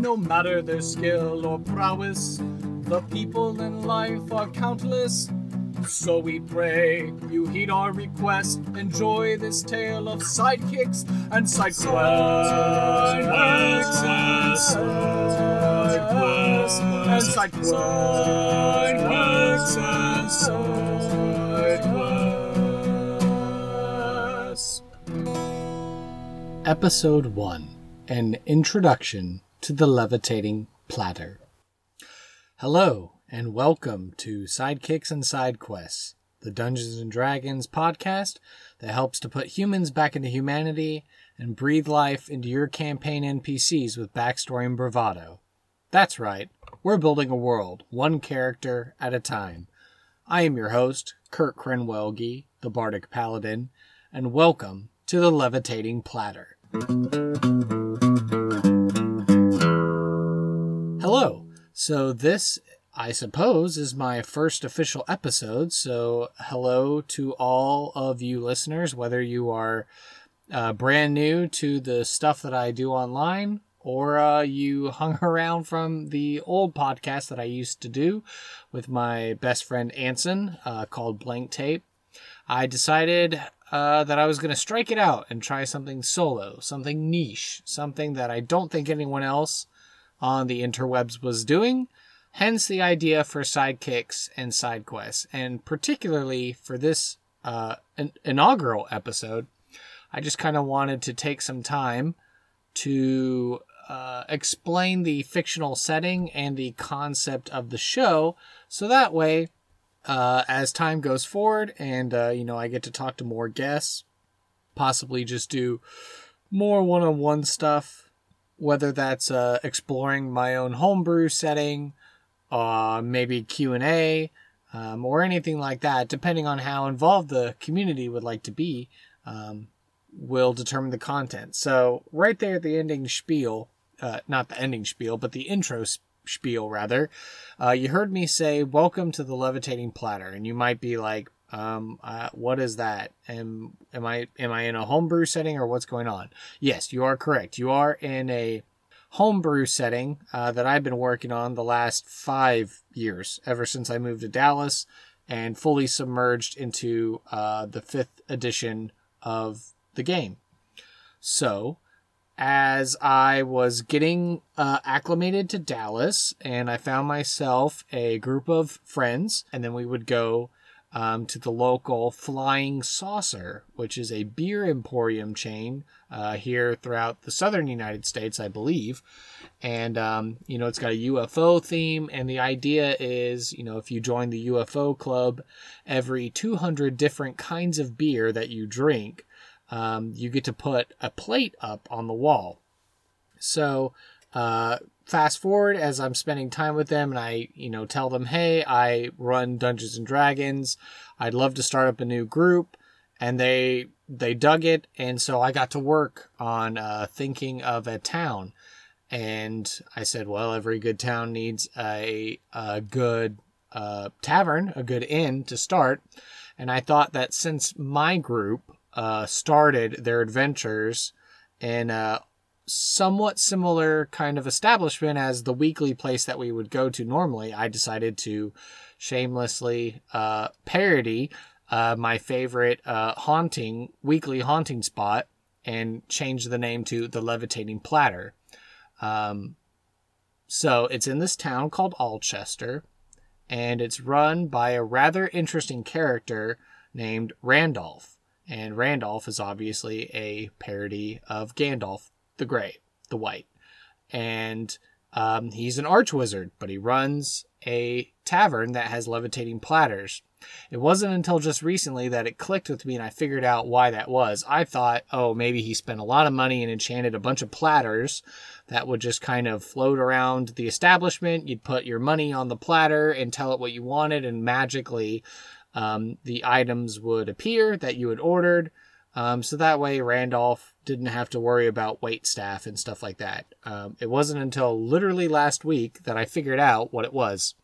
no matter their skill or prowess. The people in life are countless. So we pray you heed our request. Enjoy this tale of sidekicks and side quests. Side and side quests and side. Episode 1 An Introduction to the Levitating Platter. Hello, and welcome to Sidekicks and Side Quests, the Dungeons and Dragons podcast that helps to put humans back into humanity and breathe life into your campaign NPCs with backstory and bravado. That's right, we're building a world, one character at a time. I am your host, Kurt Krenwelge, the Bardic Paladin, and welcome to the Levitating Platter. Hello. So this I suppose is my first official episode. So hello to all of you listeners, whether you are uh, brand new to the stuff that I do online or uh, you hung around from the old podcast that I used to do with my best friend Anson uh, called Blank Tape. I decided uh, that I was going to strike it out and try something solo, something niche, something that I don't think anyone else on the interwebs was doing. Hence the idea for sidekicks and side quests, and particularly for this uh, inaugural episode, I just kind of wanted to take some time to uh, explain the fictional setting and the concept of the show, so that way, uh, as time goes forward, and uh, you know, I get to talk to more guests, possibly just do more one-on-one stuff, whether that's uh, exploring my own homebrew setting uh, maybe Q and A, um, or anything like that, depending on how involved the community would like to be, um, will determine the content. So right there at the ending spiel, uh, not the ending spiel, but the intro spiel rather, uh, you heard me say "Welcome to the levitating platter," and you might be like, um, uh, "What is that? Am am I am I in a homebrew setting or what's going on?" Yes, you are correct. You are in a homebrew setting uh, that I've been working on the last five years, ever since I moved to Dallas and fully submerged into uh, the fifth edition of the game. So, as I was getting uh, acclimated to Dallas, and I found myself a group of friends, and then we would go um, to the local Flying Saucer, which is a beer emporium chain uh, here throughout the southern United States, I believe. And, um, you know, it's got a UFO theme. And the idea is, you know, if you join the UFO club, every 200 different kinds of beer that you drink, um, you get to put a plate up on the wall. So, uh, fast forward as I'm spending time with them and I, you know, tell them, hey, I run Dungeons and Dragons. I'd love to start up a new group. And they they dug it, and so I got to work on uh, thinking of a town. And I said, well, every good town needs a a good uh, tavern, a good inn to start. And I thought that since my group uh, started their adventures in a somewhat similar kind of establishment as the weekly place that we would go to normally, I decided to shamelessly uh, parody uh, my favorite uh, haunting weekly haunting spot and change the name to the Levitating Platter. Um, so it's in this town called Alchester, and it's run by a rather interesting character named Randolph. And Randolph is obviously a parody of Gandalf the Grey, the White. And um, he's an arch wizard, but he runs a tavern that has levitating platters. It wasn't until just recently that it clicked with me and I figured out why that was. I thought, oh, maybe he spent a lot of money and enchanted a bunch of platters that would just kind of float around the establishment. You'd put your money on the platter and tell it what you wanted, and magically um, the items would appear that you had ordered. Um, so that way, Randolph didn't have to worry about wait staff and stuff like that. Um, it wasn't until literally last week that I figured out what it was.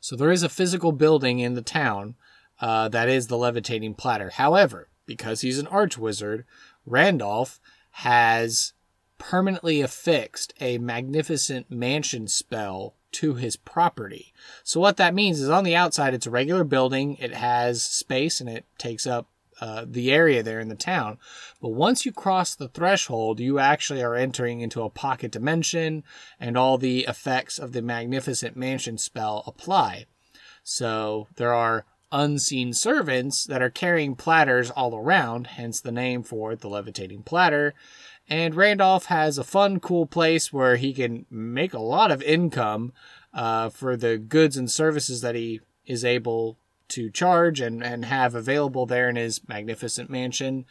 So there is a physical building in the town uh, that is the levitating platter. However, because he's an arch wizard, Randolph has permanently affixed a magnificent mansion spell to his property. So what that means is on the outside, it's a regular building. It has space and it takes up uh, the area there in the town. But once you cross the threshold, you actually are entering into a pocket dimension, and all the effects of the Magnificent Mansion spell apply. So there are unseen servants that are carrying platters all around, hence the name for the levitating platter. And Randolph has a fun, cool place where he can make a lot of income uh, for the goods and services that he is able to charge and, and have available there in his magnificent mansion.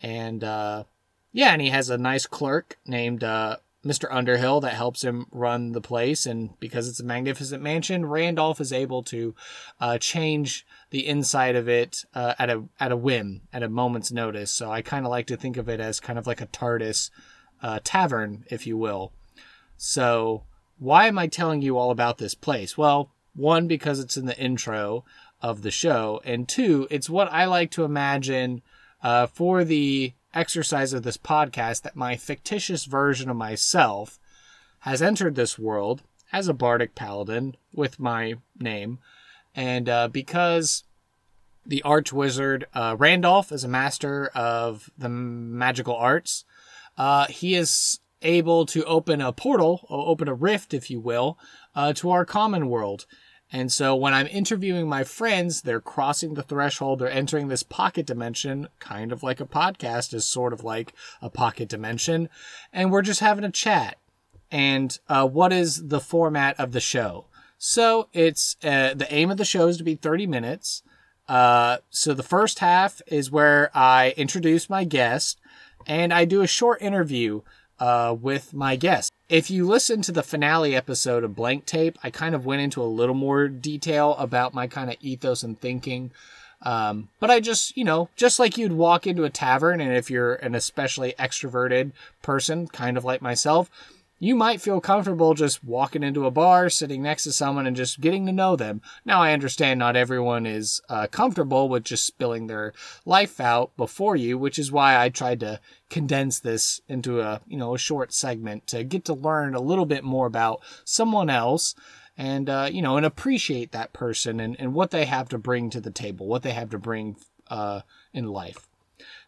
And uh, yeah, and he has a nice clerk named uh, Mr. Underhill that helps him run the place. And because it's a magnificent mansion, Randolph is able to uh, change the inside of it uh, at a at a whim, at a moment's notice. So I kind of like to think of it as kind of like a TARDIS uh, tavern, if you will. So why am I telling you all about this place? Well, one because it's in the intro of the show, and two, it's what I like to imagine uh, for the exercise of this podcast that my fictitious version of myself has entered this world as a bardic paladin with my name, and uh, because the arch wizard uh, Randolph is a master of the magical arts, uh, he is able to open a portal, or open a rift, if you will, uh, to our common world. And so when I'm interviewing my friends, they're crossing the threshold, they're entering this pocket dimension, kind of like a podcast is sort of like a pocket dimension, and we're just having a chat. And uh, what is the format of the show? So it's uh, the aim of the show is to be 30 minutes. Uh, so the first half is where I introduce my guest and I do a short interview uh, with my guest. If you listen to the finale episode of Blank Tape, I kind of went into a little more detail about my kind of ethos and thinking. Um, but I just, you know, just like you'd walk into a tavern, and if you're an especially extroverted person, kind of like myself, you might feel comfortable just walking into a bar, sitting next to someone, and just getting to know them. Now, I understand not everyone is uh, comfortable with just spilling their life out before you, which is why I tried to condense this into a you know a short segment to get to learn a little bit more about someone else and uh, you know and appreciate that person and, and what they have to bring to the table, what they have to bring uh, in life.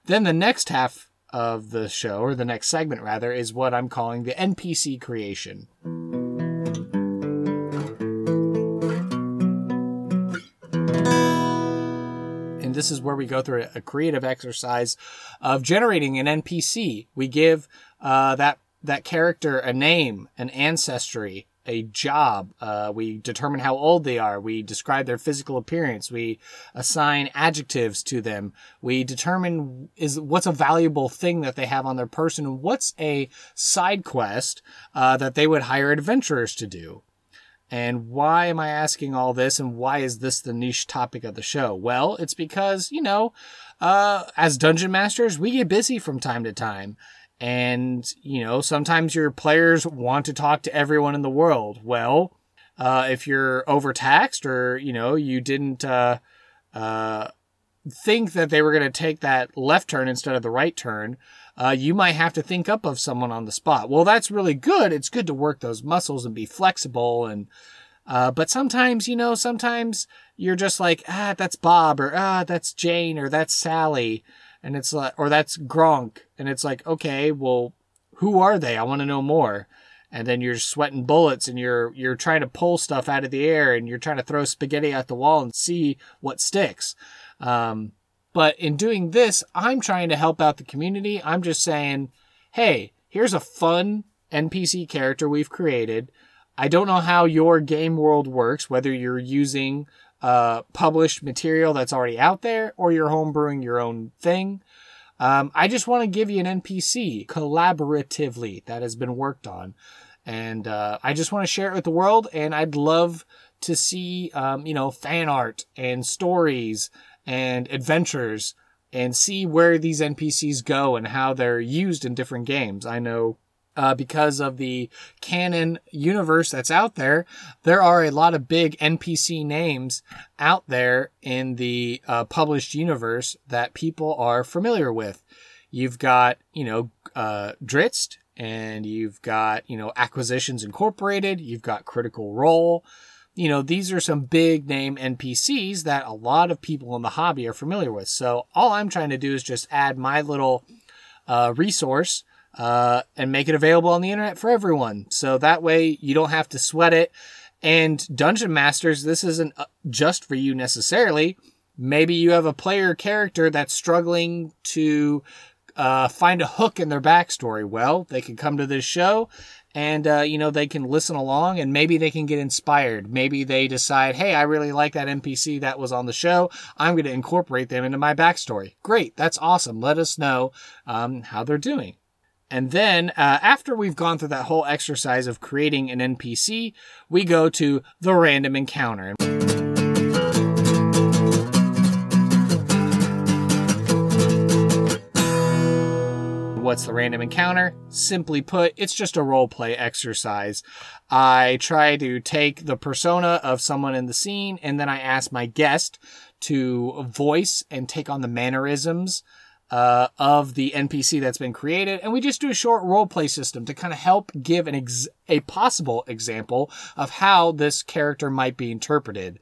Then the next half of the show, or the next segment rather, is what I'm calling the NPC creation. And this is where we go through a creative exercise of generating an NPC. We give uh, that that character a name, an ancestry, a job. Uh, we determine how old they are. We describe their physical appearance. We assign adjectives to them. We determine is what's a valuable thing that they have on their person. What's a side quest uh, that they would hire adventurers to do. And why am I asking all this? And why is this the niche topic of the show? Well, it's because you know, uh, as dungeon masters, we get busy from time to time. And, you know, sometimes your players want to talk to everyone in the world. Well, uh, if you're overtaxed or, you know, you didn't uh, uh, think that they were going to take that left turn instead of the right turn, uh, you might have to think up of someone on the spot. Well, that's really good. It's good to work those muscles and be flexible and, uh, but sometimes, you know, sometimes you're just like, ah, that's Bob or ah, that's Jane or that's Sally and it's like, or that's Gronk, and it's like, okay, well, who are they? I want to know more. And then you're sweating bullets, and you're you're trying to pull stuff out of the air, and you're trying to throw spaghetti at the wall and see what sticks. Um, but in doing this, I'm trying to help out the community. I'm just saying, hey, here's a fun NPC character we've created. I don't know how your game world works, whether you're using uh, published material that's already out there or you're homebrewing your own thing. Um, I just want to give you an NPC collaboratively that has been worked on. And uh, I just want to share it with the world. And I'd love to see, um, you know, fan art and stories and adventures and see where these NPCs go and how they're used in different games. I know uh, because of the canon universe that's out there, there are a lot of big NPC names out there in the uh, published universe that people are familiar with. You've got, you know, uh, Drizzt, and you've got, you know, Acquisitions Incorporated, you've got Critical Role. You know, these are some big name NPCs that a lot of people in the hobby are familiar with. So all I'm trying to do is just add my little uh, resource uh, and make it available on the internet for everyone. So that way you don't have to sweat it. And Dungeon Masters, this isn't uh, just for you necessarily. Maybe you have a player character that's struggling to uh, find a hook in their backstory. Well, they can come to this show and, uh, you know, they can listen along and maybe they can get inspired. Maybe they decide, hey, I really like that NPC that was on the show. I'm going to incorporate them into my backstory. Great. That's awesome. Let us know um, how they're doing. And then, uh, after we've gone through that whole exercise of creating an NPC, we go to the random encounter. What's the random encounter? Simply put, it's just a role play exercise. I try to take the persona of someone in the scene and then I ask my guest to voice and take on the mannerisms uh, of the NPC that's been created, and we just do a short role play system to kind of help give an ex- a possible example of how this character might be interpreted.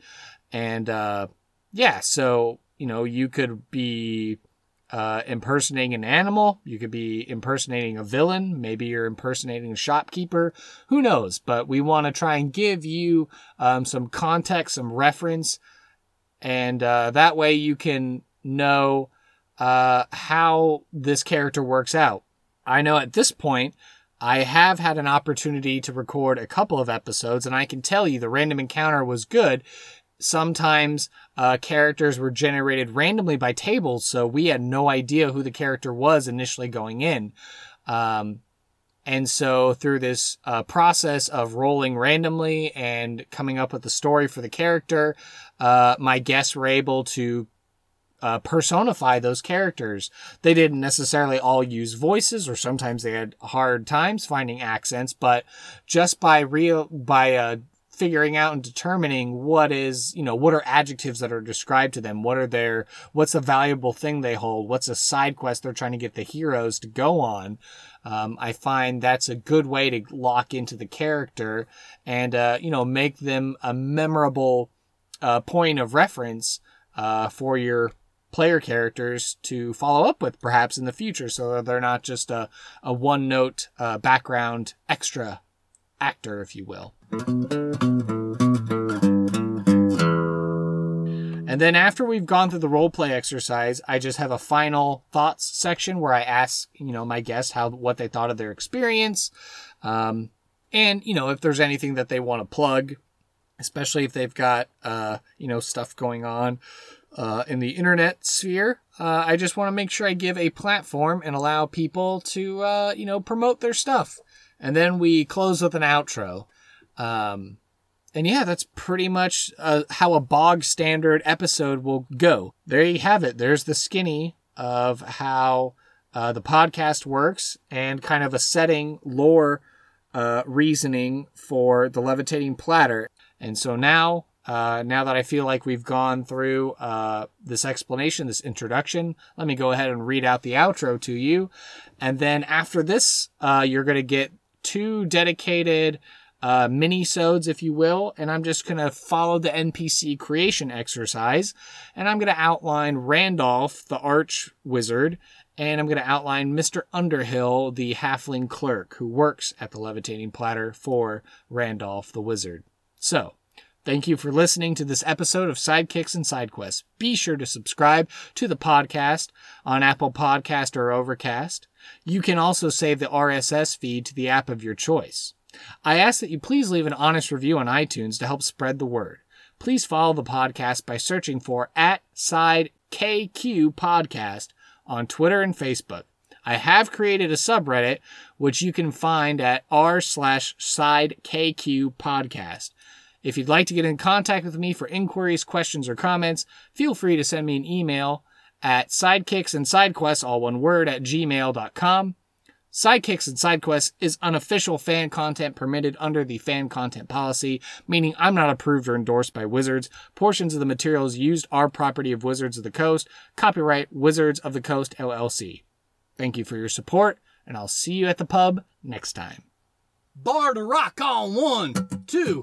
And uh, yeah, so you know, you could be uh, impersonating an animal, you could be impersonating a villain, maybe you're impersonating a shopkeeper, who knows? But we want to try and give you um, some context, some reference, and uh, that way you can know uh, how this character works out. I know at this point, I have had an opportunity to record a couple of episodes, and I can tell you the random encounter was good. Sometimes uh, characters were generated randomly by tables, so we had no idea who the character was initially going in. Um, and so through this uh, process of rolling randomly and coming up with the story for the character, uh, my guests were able to uh, personify those characters. They didn't necessarily all use voices, or sometimes they had hard times finding accents. But just by real by uh, figuring out and determining what is you know what are adjectives that are described to them, what are their what's a valuable thing they hold, what's a side quest they're trying to get the heroes to go on. Um, I find that's a good way to lock into the character and uh, you know make them a memorable uh, point of reference uh, for your player characters to follow up with perhaps in the future so they're not just a, a one note uh, background extra actor, if you will. And then after we've gone through the role play exercise, I just have a final thoughts section where I ask, you know, my guests how what they thought of their experience, um, and you know if there's anything that they want to plug, especially if they've got uh, you know stuff going on uh, in the internet sphere. Uh, I just want to make sure I give a platform and allow people to, uh, you know, promote their stuff. And then we close with an outro. Um, and yeah, that's pretty much uh, how a bog standard episode will go. There you have it. There's the skinny of how uh, the podcast works and kind of a setting, lore, uh, reasoning for the levitating platter. And so now uh, now that I feel like we've gone through uh, this explanation, this introduction, let me go ahead and read out the outro to you. And then after this, uh, you're going to get two dedicated uh, mini-sodes, if you will. And I'm just going to follow the NPC creation exercise. And I'm going to outline Randolph, the arch wizard. And I'm going to outline Mr. Underhill, the halfling clerk who works at the levitating platter for Randolph the wizard. So, Thank you for listening to this episode of Sidekicks and Sidequests. Be sure to subscribe to the podcast on Apple Podcast or Overcast. You can also save the RSS feed to the app of your choice. I ask that you please leave an honest review on iTunes to help spread the word. please follow the podcast by searching for at Side KQ Podcast on Twitter and Facebook. I have created a subreddit which you can find at r slash side KQ podcast. If you'd like to get in contact with me for inquiries, questions, or comments, feel free to send me an email at sidekicks and sidequests, all one word, at gmail.com. Sidekicks and Sidequests is unofficial fan content permitted under the fan content policy, meaning I'm not approved or endorsed by Wizards. Portions of the materials used are property of Wizards of the Coast. Copyright Wizards of the Coast LLC. Thank you for your support, and I'll see you at the pub next time. Bar to rock on one, two,